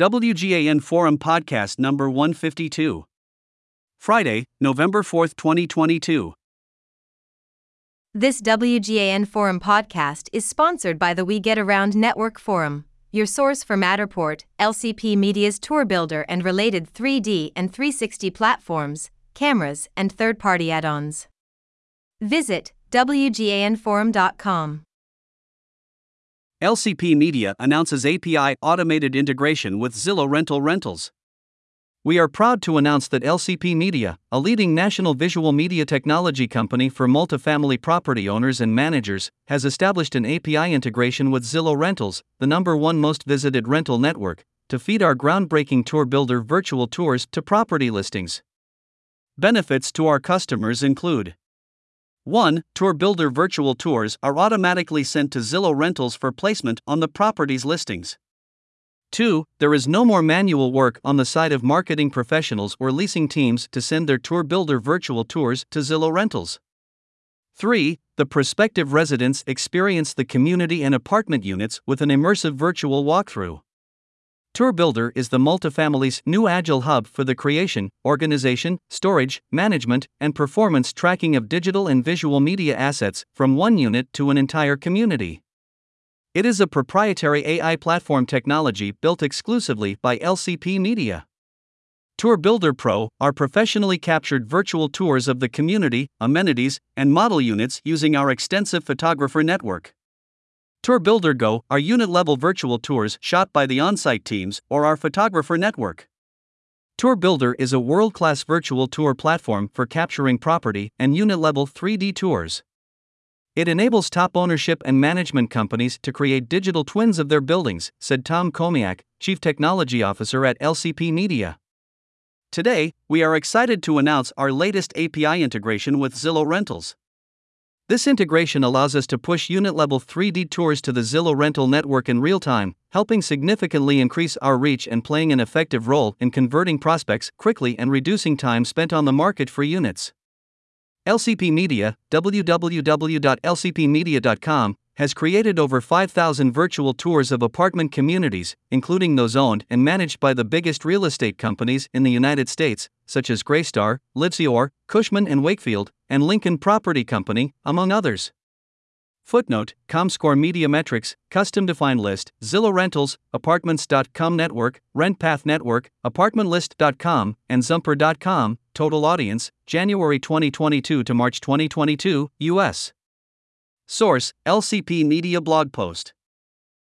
WGAN Forum Podcast number 152. Friday, November 4th, 2022. This WGAN Forum podcast is sponsored by the We Get Around Network Forum, your source for Matterport, LCP Media's Tour Builder and related 3D and 360 platforms, cameras, and third party add ons. Visit WGANForum.com. LCP Media announces API automated integration with Zillow Rental Rentals. We are proud to announce that LCP Media, a leading national visual media technology company for multifamily property owners and managers, has established an API integration with Zillow Rentals, the number one most visited rental network, to feed our groundbreaking tour builder virtual tours to property listings. Benefits to our customers include 1. Tour Builder virtual tours are automatically sent to Zillow Rentals for placement on the property's listings. 2. There is no more manual work on the side of marketing professionals or leasing teams to send their Tour Builder virtual tours to Zillow Rentals. 3. The prospective residents experience the community and apartment units with an immersive virtual walkthrough. Tour Builder is the multifamily's new agile hub for the creation, organization, storage, management, and performance tracking of digital and visual media assets from one unit to an entire community. It is a proprietary AI platform technology built exclusively by LCP Media. Tour Builder Pro are professionally captured virtual tours of the community, amenities, and model units using our extensive photographer network. Tour Builder Go are unit level virtual tours shot by the on site teams or our photographer network. Tour Builder is a world class virtual tour platform for capturing property and unit level 3D tours. It enables top ownership and management companies to create digital twins of their buildings, said Tom Komiak, Chief Technology Officer at LCP Media. Today, we are excited to announce our latest API integration with Zillow Rentals. This integration allows us to push unit level 3D tours to the Zillow rental network in real time, helping significantly increase our reach and playing an effective role in converting prospects quickly and reducing time spent on the market for units. LCP Media, www.lcpmedia.com, has created over 5,000 virtual tours of apartment communities, including those owned and managed by the biggest real estate companies in the United States, such as Greystar, Livcor, Cushman and Wakefield, and Lincoln Property Company, among others. Footnote ComScore Media Metrix, Custom Defined List, Zillow Rentals, Apartments.com Network, RentPath Network, ApartmentList.com, and Zumper.com, Total Audience, January 2022 to March 2022, US. Source LCP Media Blog Post.